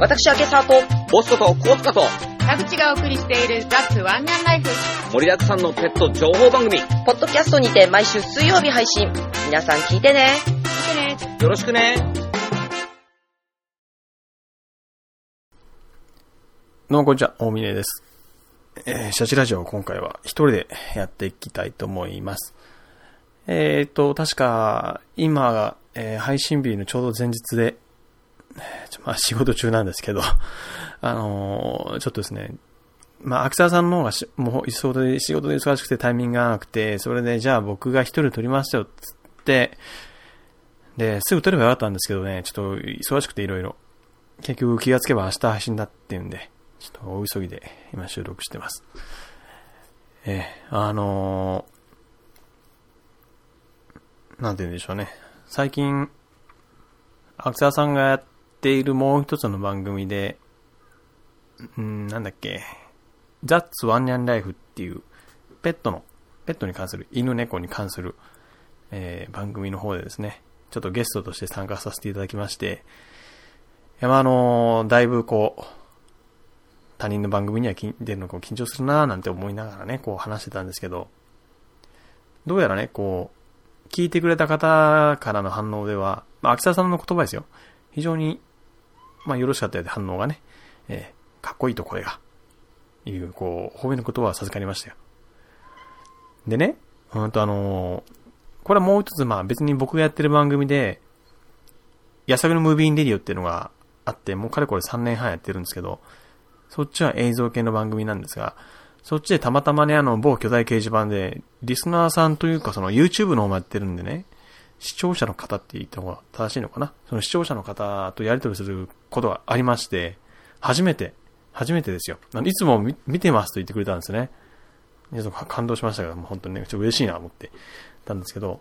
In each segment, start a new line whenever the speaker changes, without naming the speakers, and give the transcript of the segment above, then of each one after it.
私は今朝と、
ボスことコーツカと
田口がお送りしているザッツワンニャンライフ。
盛りだくさんのペット情報番組
ポッドキャストにて毎週水曜日配信。皆さん聞いてね。
見てね。
よろしくね
どうもこんにちは、大峰です。えー、シャチラジオを今回は一人でやっていきたいと思います。えーと、確か、今が、えー配信日のちょうど前日で、えーちょまあ仕事中なんですけど、あのーちょっとですね、まあ、秋沢さんの方がしもう仕事で、仕事で忙しくてタイミングが合わなくて、それで、じゃあ僕が一人撮りますよ、つって、で、すぐ撮ればよかったんですけどね、ちょっと忙しくていろいろ。結局気がつけば明日配信だっていうんで、ちょっと大急ぎで今収録してます。ええあのーなんて言うんでしょうね。最近、秋沢さんがやっっているもう一つの番組で、うん、なんだっけ、That's One Nian Life っていう、ペットの、ペットに関する、犬猫に関する、えー番組の方でですね、ちょっとゲストとして参加させていただきまして、いや、まあ、あのーだいぶこう、他人の番組には出るのこう緊張するなーなんて思いながらね、こう話してたんですけど、どうやらね、こう、聞いてくれた方からの反応では、まあ、秋沢さんの言葉ですよ。非常に、まあ、よろしかったようで反応がね、えーかっこいいと声が、いう、こう、褒めの言葉は授かりましたよ。でね、ほんとあのーこれはもう一つ、まあ別に僕がやってる番組で、やさぐのムービーインディオっていうのがあって、もうかれこれ3年半やってるんですけど、そっちは映像系の番組なんですが、そっちでたまたまね、あの、某巨大掲示板で、リスナーさんというか、その YouTube の方もやってるんでね、視聴者の方って言った方が正しいのかな？その視聴者の方とやり取りすることがありまして、初めて、初めてですよ。いつも見てますと言ってくれたんですね。いやそう感動しましたけど、もう本当にね、ちょっと嬉しいなと思ってたんですけど、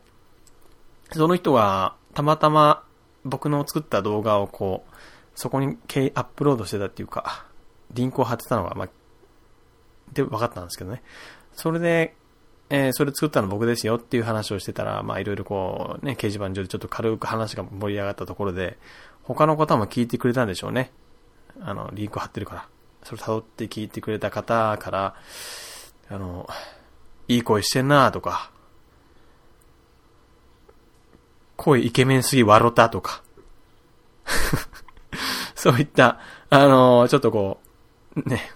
その人がたまたま僕の作った動画をこう、そこにアップロードしてたっていうか、リンクを貼ってたのが、まあ、で、分かったんですけどね。それで、えーそれ作ったの僕ですよっていう話をしてたら、まあいろいろこう、ね、掲示板上でちょっと軽く話が盛り上がったところで、他の方も聞いてくれたんでしょうね。あの、リンク貼ってるから。それ辿って聞いてくれた方から、あの、いい声してんなとか、声イケメンすぎ笑ったとか、そういった、あのちょっとこう、ね、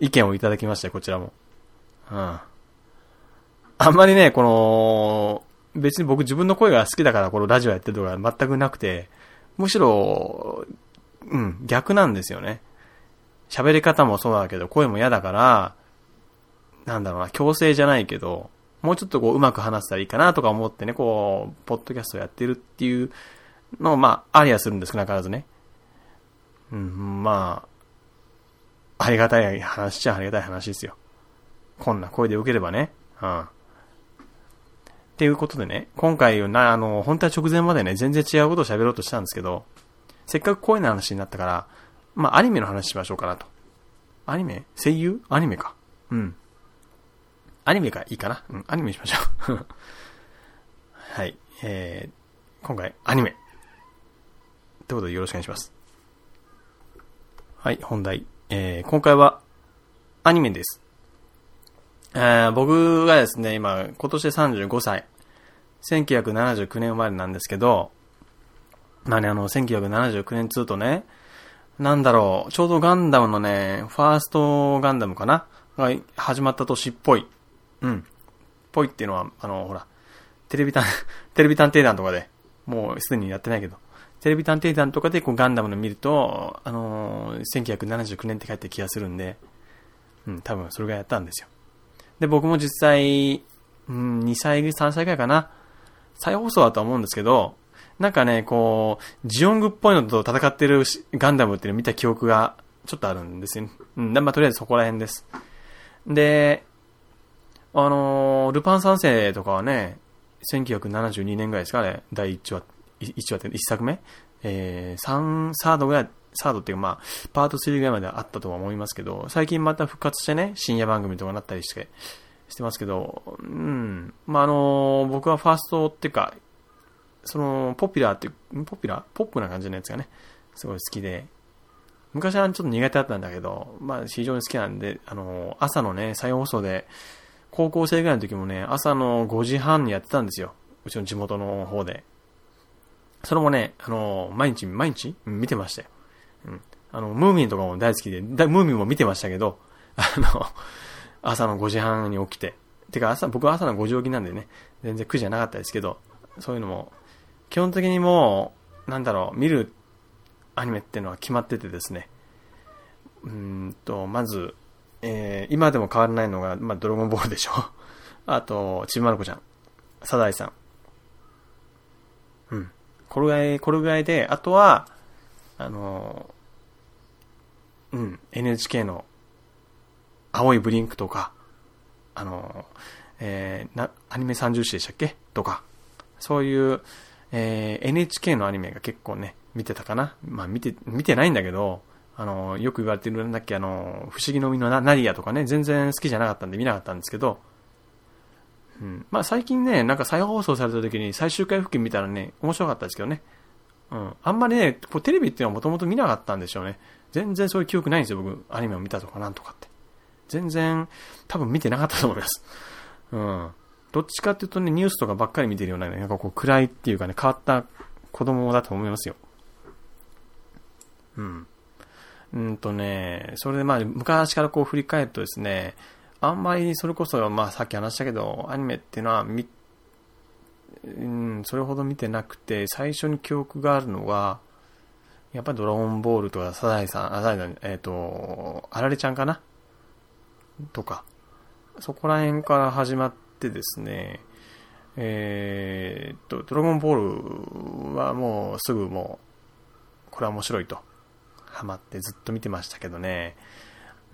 意見をいただきましたよ、こちらも。うん。あんまりね、この、別に僕自分の声が好きだからこのラジオやってるとか全くなくて、むしろ、うん、逆なんですよね。喋り方もそうだけど、声も嫌だから、なんだろうな、強制じゃないけど、もうちょっとこう、うまく話せたらいいかなとか思ってね、こう、ポッドキャストやってるっていうのを、まあ、ありはするんです、少なからずね。うん、まあ、ありがたい話っちゃありがたい話ですよ。こんな声で受ければね。うん。っていうことでね、今回な、あの、本当は直前までね、全然違うことを喋ろうとしたんですけど、せっかく声の話になったから、まあ、アニメの話しましょうかなと。アニメ？声優？アニメか。うん。アニメかいいかな？うん、アニメしましょう。はい。えー、今回、アニメ。ってことでよろしくお願いします。はい、本題。えー、今回は、アニメです。えー、僕がですね、今、今年で35歳。1979年生まれなんですけど、まあね、あの、1979年つうとね、なんだろう、ちょうどガンダムのね、ファーストガンダムかな？が始まった年っぽい。うん。ぽいっていうのは、あの、ほら、テレビ探、テレビ探偵団とかで、もうすでにやってないけど、テレビ探偵団とかでこうガンダムの見ると、あのー、1979年って書いてる気がするんで、うん、多分それがやったんですよ。で、僕も実際、うん、2歳、3歳ぐらいかな。再放送だとは思うんですけど、なんかね、こう、ジオングっぽいのと戦ってるガンダムっていうのを見た記憶がちょっとあるんですよ。うん、でまあ、とりあえずそこら辺です。で、あのールパン三世とかはね、1972年ぐらいですかね、第1話、1話って1作目えー、3、サードぐらい、サードっていうかまあ、パート3ぐらいまではあったとは思いますけど、最近また復活してね、深夜番組とかなったりして、してますけど、うん。まあ、あの僕はファーストっていうか、その、ポピュラーって、ポピュラー？ポップな感じのやつがね、すごい好きで、昔はちょっと苦手だったんだけど、まあ非常に好きなんで、あの、朝のね、再放送で、高校生ぐらいの時もね、朝の5時半にやってたんですよ。うちの地元の方で。それもね、あの、毎日、毎日？見てましたよ。うん。あの、ムーミンとかも大好きで、ムーミンも見てましたけど、あの、朝の5時半に起きて。てか朝、僕は朝の5時起きなんでね、全然苦じゃなかったですけど、そういうのも、基本的にもう、なんだろう、見るアニメっていうのは決まっててですね。うんと、まず、えー、今でも変わらないのが、まあ、ドラゴンボールでしょ。あと、ちびまる子ちゃん、サザエさん。うん。これぐらい、これぐらいで、あとは、あのうん、NHK の青いブリンクとか、あのえー、な、アニメ30種でしたっけ？とか、そういう、えー、NHK のアニメが結構ね、見てたかな？まあ見て、見てないんだけど、あの、よく言われてるんだっけ、あの、不思議の実のナディアとかね、全然好きじゃなかったんで見なかったんですけど、うん。まあ最近ね、なんか再放送された時に最終回付近見たらね、面白かったですけどね。うん。あんまりね、こうテレビっていうのはもともと見なかったんでしょうね。全然そういう記憶ないんですよ、僕。アニメを見たとかなんとかって。全然、多分見てなかったと思います。うん。どっちかっていうとね、ニュースとかばっかり見てるような、ね、なんかこう暗いっていうかね、変わった子供だと思いますよ。うん。うんとね、それでまあ、昔からこう振り返るとですね、あんまりそれこそ、まあさっき話したけど、アニメっていうのはみ、うん、それほど見てなくて、最初に記憶があるのは、やっぱりドラゴンボールとか、サザエさん、サザエさん、えっ、ー、と、あられちゃんかな？とか、そこら辺から始まってですね、えー、と、ドラゴンボールはもうすぐもう、これは面白いと、ハマってずっと見てましたけどね、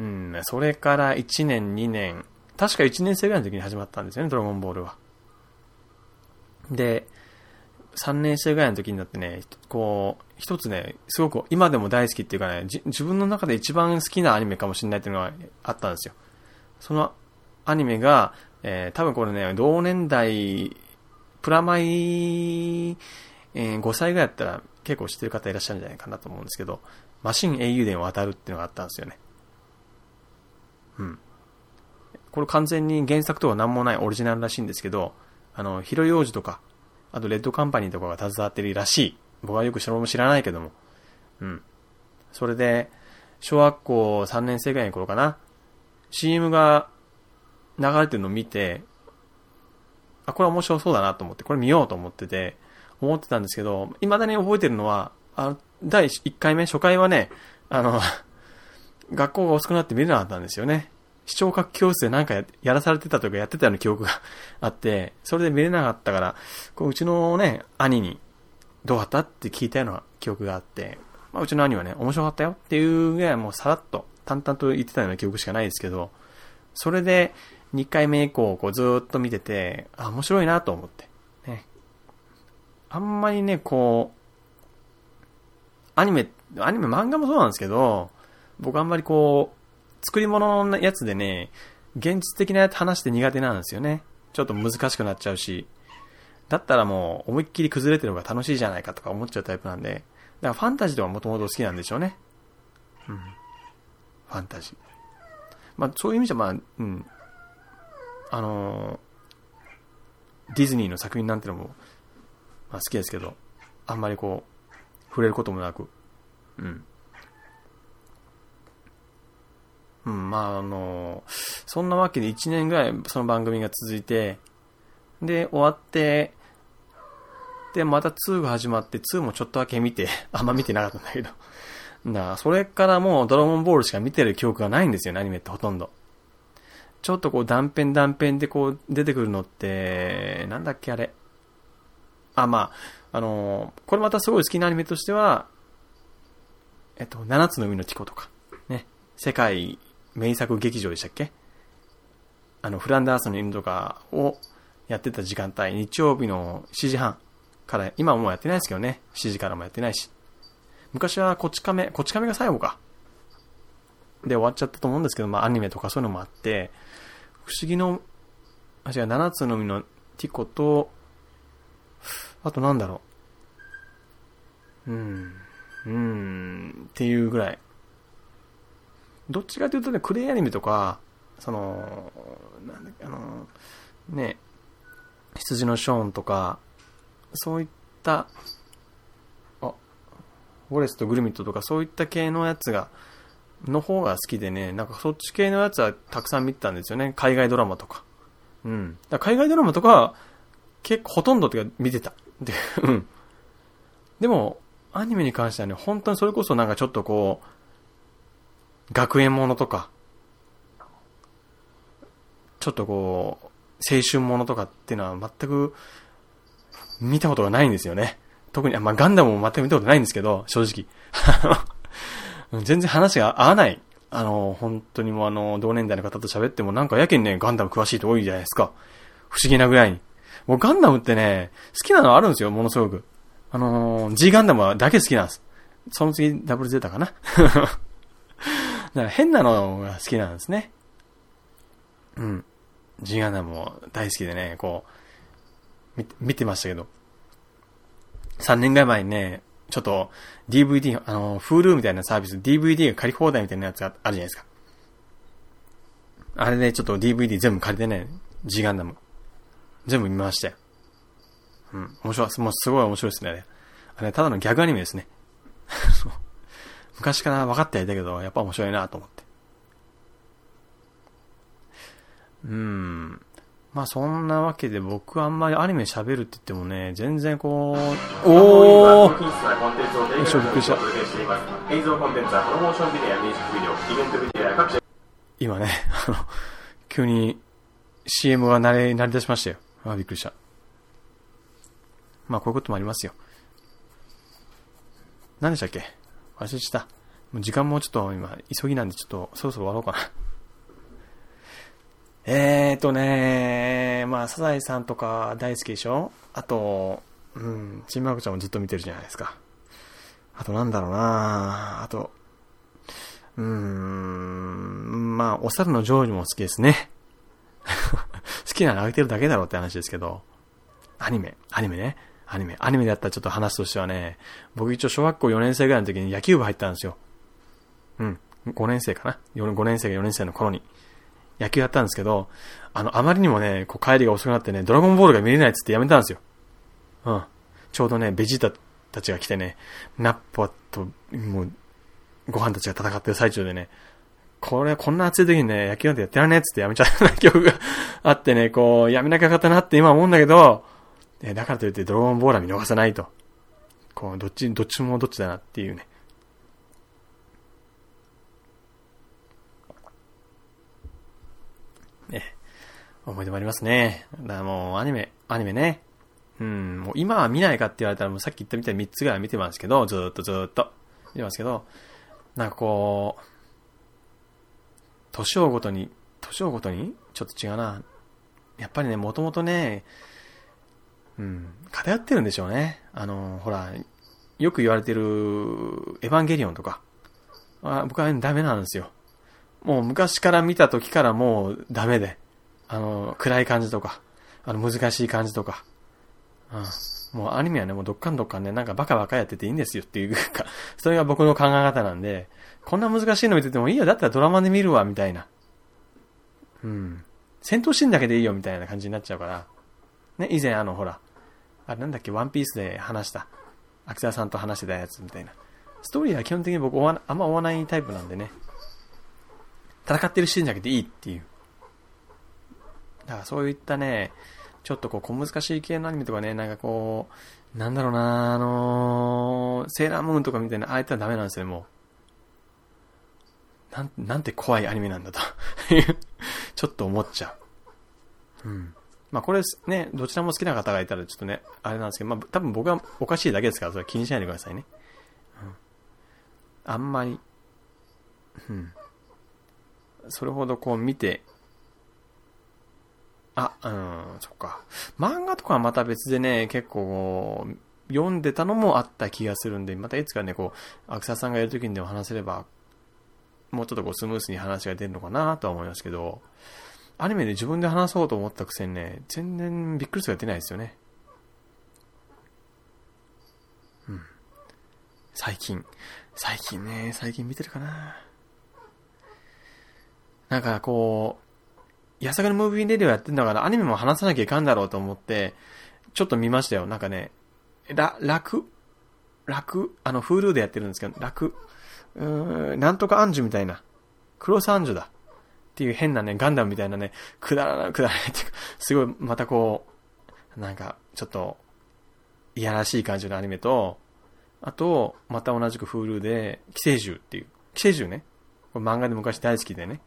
うん、それから1年、2年、確か1年生ぐらいの時に始まったんですよね、ドラゴンボールは。で、3年生ぐらいの時になってね、こう、一つね、すごく今でも大好きっていうかね、自分の中で一番好きなアニメかもしれないっていうのがあったんですよ。そのアニメが、えー、多分これね、同年代、プラマイ、えー、5歳ぐらいだったら結構知ってる方いらっしゃるんじゃないかなと思うんですけど、マシン英雄伝を渡るっていうのがあったんですよね。うん。これ完全に原作とは何もないオリジナルらしいんですけど、あの、ヒロ幼児とか、あとレッドカンパニーとかが携わってるらしい。僕はよくそれも知らないけども。うん。それで、小学校3年生ぐらいの頃かな。CM が流れてるのを見て、あ、これ面白そうだなと思って、これ見ようと思ってて、思ってたんですけど、未だに覚えてるのは、あの第1回目、初回はね、あの、学校が遅くなって見れなかったんですよね。視聴覚教室でなんかやらされてたというかやってたような記憶があって、それで見れなかったから、こううちのね、兄に、どうだったって聞いたような記憶があって、まあ、うちの兄はね、面白かったよっていうぐらいもうさらっと淡々と言ってたような記憶しかないですけど、それで2回目以降こうずっと見てて、あ、面白いなと思って。ね。あんまりね、こう、アニメ、アニメ漫画もそうなんですけど、僕あんまりこう、作り物のやつでね、現実的なやつ話って苦手なんですよね。ちょっと難しくなっちゃうし。だったらもう思いっきり崩れてる方が楽しいじゃないかとか思っちゃうタイプなんで、だからファンタジーとかもともと好きなんでしょうね。うん。ファンタジー。まあ、そういう意味じゃ、まあ、うん。あのー、ディズニーの作品なんてのも、まあ、好きですけど、あんまりこう、触れることもなく、うん。うん、まあ、あの、そんなわけで1年ぐらいその番組が続いて、で、終わって、で、また2が始まって、2もちょっとだけ見て、あんま見てなかったんだけど、だそれからもうドラゴンボールしか見てる記憶がないんですよね、アニメってほとんど。ちょっとこう断片断片でこう出てくるのって、なんだっけあれ。あ、まあ、あの、これまたすごい好きなアニメとしては、えっと、七つの海のティコとか、ね、世界名作劇場でしたっけ？あの、フランダースの犬とかをやってた時間帯、日曜日の7時半から、今はもうやってないですけどね、7時からもやってないし。昔はこち亀、こち亀が最後か。で終わっちゃったと思うんですけど、まあアニメとかそういうのもあって、不思議の、あ、違う、七つの実のティコと、あとなんだろう。うん、うん、っていうぐらい。どっちかというとね、クレイアニメとか、その、なんだっけ、あの、ね、羊のショーンとか、そういった、あ、ウォレスとグルミットとかそういった系のやつが、の方が好きでね、なんかそっち系のやつはたくさん見てたんですよね。海外ドラマとか。うん。だ海外ドラマとかは結構ほとんどってか見てた。で、うん。でも、アニメに関してはね、本当にそれこそなんかちょっとこう、学園ものとか、ちょっとこう、青春ものとかっていうのは全く見たことがないんですよね。特に、あまあ、ガンダムも全く見たことないんですけど、正直。全然話が合わない。あの、本当にもうあの、同年代の方と喋ってもなんかやけにね、ガンダム詳しい人多いじゃないですか。不思議なぐらいに。もうガンダムってね、好きなのあるんですよ、ものすごく。あのー、G ガンダムはだけ好きなんです。その次、ダブルゼータかな。だから変なのが好きなんですね。うん。G ガンダムも大好きでね、こう、見てましたけど。3年ぐらい前にね、ちょっと DVD、あの、Hulu みたいなサービス、DVD が借り放題みたいなやつがあるじゃないですか。あれでちょっと DVD 全部借りてね、G ガンダム。全部見ましたよ。うん。面白い。もうすごい面白いですね、あれ。あれ、ただのギャグアニメですね。昔から分かってはいたけど、やっぱ面白いなと思って。うん。まあそんなわけで僕はあんまりアニメ喋るって言ってもね、全然こう、おー
品質なコンテンツを提供するお届けしています。映像コンテンツはプロモーションビデオやミュージックビデオ、イベントビデオや各種
今ね、あの、急に CM が鳴り、鳴り出しましたよ。あ、びっくりした。まあこういうこともありますよ。何でしたっけ？忘れちゃった。もう時間もちょっと今、急ぎなんでちょっとそろそろ終わろうかな。えーとねまあ、サザエさんとか大好きでしょ？あと、うん、チンマークちゃんもずっと見てるじゃないですか。あとなんだろうなあと、うーん、まあ、お猿のジョージも好きですね。好きなのあげてるだけだろうって話ですけど、アニメ、アニメね。アニメ。アニメだったらちょっと話としてはね、僕一応小学校4年生ぐらいの時に野球部入ったんですよ。うん。5年生かな ?5 年生が4年生の頃に。野球やったんですけど、あの、あまりにもね、こう帰りが遅くなってね、ドラゴンボールが見れないっつってやめたんですよ。うん。ちょうどね、ベジータたちが来てね、ナッパと、もう、ご飯たちが戦ってる最中でね、これ、こんな暑い時にね、野球なんてやってらんねえっつってやめちゃった記憶があってね、こう、やめなきゃよかったなって今思うんだけど、えだからといってドラゴンボールは見逃さないと。こう、どっち、どっちもどっちだなっていうね。え、思い出もありますね。だからもう、アニメ、アニメね。うん、もう今は見ないかって言われたら、もうさっき言ったみたいに3つぐらい見てますけど、ずっとずっと。見てますけど、なんかこう、年をごとに、年をごとにちょっと違うな。やっぱりね、もともとね、うん、偏ってるんでしょうね。あの、ほら、よく言われてる、エヴァンゲリオンとか。あ僕はダメなんですよ。もう昔から見た時からもうダメで。あの、暗い感じとか、あの、難しい感じとか。うん。もうアニメはね、もうどっかんどっかんね、なんかバカバカやってていいんですよっていうか、それが僕の考え方なんで、こんな難しいの見ててもいいよ。だったらドラマで見るわ、みたいな。うん。戦闘シーンだけでいいよ、みたいな感じになっちゃうから。ね、以前あの、ほら、あれなんだっけ、ワンピースで話した、秋沢さんと話してたやつみたいな。ストーリーは基本的に僕追わ、あんま追わないタイプなんでね。戦ってるシーンだけでいいっていう。だからそういったね、ちょっとこう小難しい系のアニメとかね、なんかこう、なんだろうなあのー、セーラームーンとかみたいな、ああいったらダメなんですよ、もう。なん、なんて怖いアニメなんだとちょっと思っちゃう。うん。まあこれね、どちらも好きな方がいたらちょっとね、あれなんですけど、まあ多分僕はおかしいだけですから、それ気にしないでくださいね。うん。あんまり、うん。それほどこう見て、あ、うん、そっか。漫画とかはまた別でね、結構、読んでたのもあった気がするんで、またいつかね、こう、アクサさんがやるときにでも話せれば、もうちょっとこうスムースに話が出るのかなとは思いますけど、アニメで自分で話そうと思ったくせにね、全然びっくりするが出ないですよね。うん。最近。最近ね、最近見てるかななんかこう、やさぐのムービーレディオやってんだからアニメも話さなきゃいかんだろうと思って、ちょっと見ましたよ。なんかね、ら、楽、楽、あの、フールでやってるんですけど、楽、うーん、なんとかアンジュみたいな、クロスアンジュだ。っていう変なね、ガンダムみたいなね、くだらない、くだらないっていうか、すごい、またこう、なんか、ちょっと、いやらしい感じのアニメと、あと、また同じく Hulu で、寄生獣っていう、寄生獣ね。これ漫画で昔大好きでね。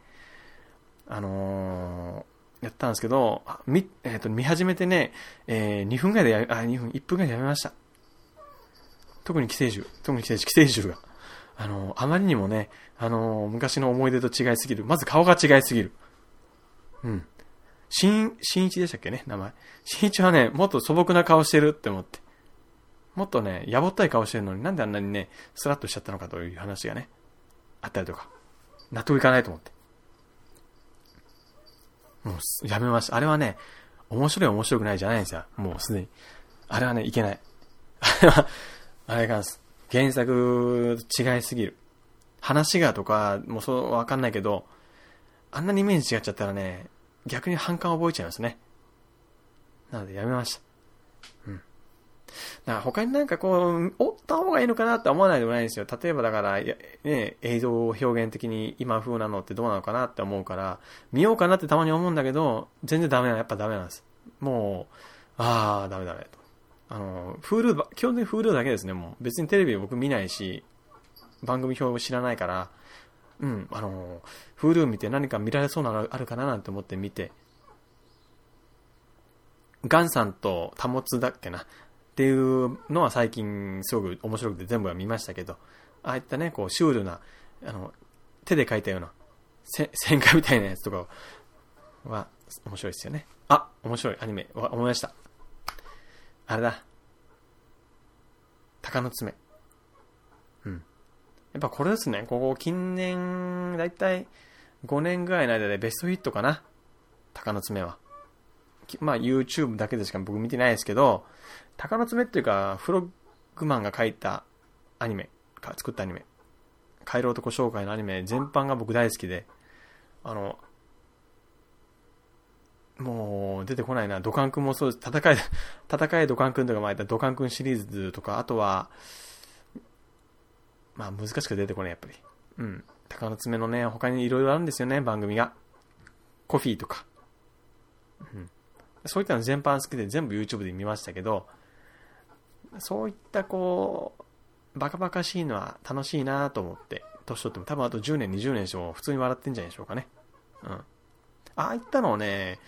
あのーやったんですけど、あみ、えっ、と、見始めてね、えー2分ぐらいでや、あ、2分、1分ぐらいでやめました。特に寄生獣、特に寄生獣、寄生獣が。あのあまりにもね、あの昔の思い出と違いすぎる。まず顔が違いすぎる。うん。新、新一でしたっけね、名前。新一はね、もっと素朴な顔してるって思って。もっとね、やぼったい顔してるのになんであんなにね、スラッとしちゃったのかという話がね、あったりとか。納得いかないと思って。もう、やめました。あれはね、面白い面白くないじゃないんですよ。もうすでに。あれはね、いけない。あれは、あれがす原作違いすぎる。話がとか、もうそうわかんないけど、あんなにイメージ違っちゃったらね、逆に反感覚えちゃいますね。なのでやめました。うん。だから他になんかこう、おった方がいいのかなって思わないでもないんですよ。例えばだから、ね、映像を表現的に今風なのってどうなのかなって思うから、見ようかなってたまに思うんだけど、全然ダメな、やっぱダメなんです。もう、あー、ダメダメと。あの、フールば、基本的にフールだけですね、もう。別にテレビ僕見ないし、番組表を知らないから、うん、あの、フール見て何か見られそうなのあるかななんて思って見て、ガンさんと保つだっけな？っていうのは最近すごく面白くて全部は見ましたけど、ああいったね、こうシュールな、あの、手で描いたような、せ 戦火みたいなやつとかは面白いですよね。あ、面白いアニメ、思い出した。あれだ。鷹の爪。うん。やっぱこれですね、ここ近年、だいたい5年ぐらいの間でベストヒットかな。鷹の爪は。まあ YouTube だけでしか僕見てないですけど、鷹の爪っていうか、フロッグマンが書いたアニメ、作ったアニメ、カイロ男紹介のアニメ全般が僕大好きで、あの、もう出てこないな、ドカン君もそうです。戦い、戦いドカン君とか前だドカン君シリーズとか、あとは、まあ難しく出てこない、やっぱり。うん。鷹の爪のね、他にいろいろあるんですよね、番組が。コフィーとか。うん。そういったの全般好きで全部 YouTube で見ましたけど、そういったこう、バカバカしいのは楽しいなと思って、年取っても多分あと10年、20年しても普通に笑ってんじゃないでしょうかね。うん。ああいったのをね、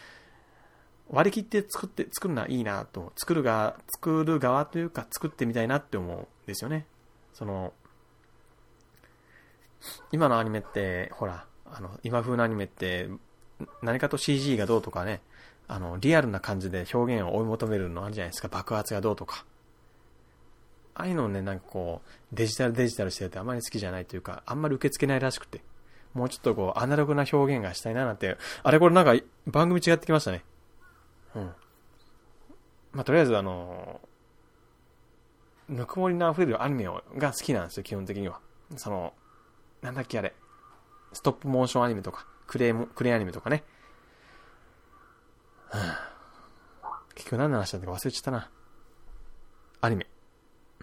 割り切って作って、作るのはいいなと、作るが、作る側というか作ってみたいなって思うんですよね。その、今のアニメって、ほら、あの、今風のアニメって、何かと CG がどうとかね、あの、リアルな感じで表現を追い求めるのあるじゃないですか、爆発がどうとか。ああいうのをね、なんかこう、デジタルデジタルしててあまり好きじゃないというか、あんまり受け付けないらしくて。もうちょっとこう、アナログな表現がしたいななんて、あれこれなんか、番組違ってきましたね。うん。まあ、とりあえずあの、ぬくもりの溢れるアニメをが好きなんですよ、基本的には。その、なんだっけあれ。ストップモーションアニメとか、クレーム、クレーアニメとかね。はあ、結局何の話だったか忘れちゃったな。アニメ。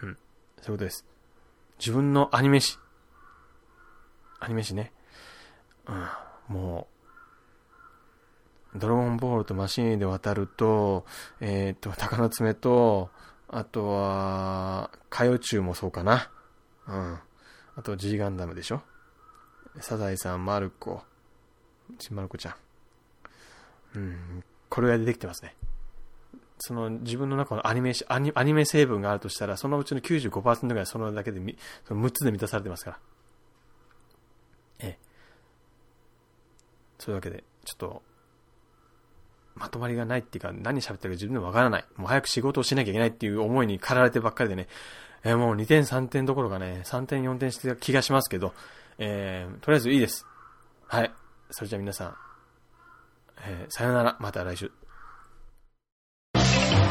うん。そういうことです。自分のアニメ誌。アニメ誌ね。うん。もう、ドラゴンボールとマシーンで渡ると、えーっと、鷹の爪と、あとは、カヨチュウもそうかな。うん。あと、G ガンダムでしょ？サザエさん、マルコ、ちマルコちゃん。うん。これが出てきてますね。その自分の中のアニメアニアニメ成分があるとしたら、そのうちの95%ぐらいそのだけでみ、その6つで満たされてますから。ええ。そういうわけで、ちょっと、まとまりがないっていうか、何喋ってるか自分でもわからない。もう早く仕事をしなきゃいけないっていう思いに駆られてばっかりでね、えーもう2点3点どころかね、3点4点してた気がしますけど、えー、とりあえずいいです。はい。それじゃあ皆さん、えー、さよなら、また来週。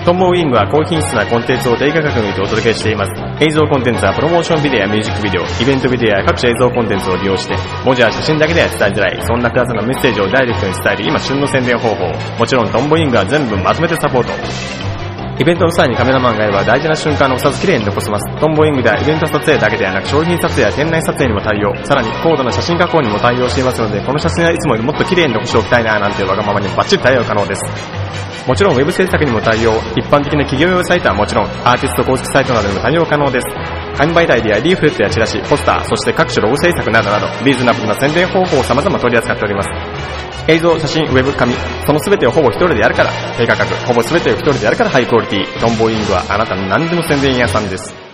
トンボウイングは高品質なコンテンツを低価格にてお届けしています。映像コンテンツはプロモーションビデオやミュージックビデオ、イベントビデオや各種映像コンテンツを利用して、文字や写真だけでは伝えづらい、そんなクラスなメッセージをダイレクトに伝える今旬の宣伝方法。もちろんトンボウイングは全部まとめてサポート。イベントの際にカメラマンがいれば大事な瞬間のお札きれいに残せます。トンボウイングではイベント撮影だけではなく商品撮影や店内撮影にも対応。さらに高度な写真加工にも対応していますので、この写真はいつもよりもっと綺麗に残しておきたいななんていうわがままにもバッチリ対応可能です。もちろんウェブ制作にも対応。一般的な企業用サイトはもちろん、アーティスト公式サイトなどにも対応可能です。紙媒体でやリーフレットやチラシ、ポスター、そして各種ロゴ制作などなど、リーズナブルな宣伝方法を様々取り扱っております。映像、写真、ウェブ、紙、その全てをほぼ一人でやるから、低価格、ほぼ全てを一人でやるからハイクオリティ。トンボウイングはあなたの何でも宣伝屋さんです。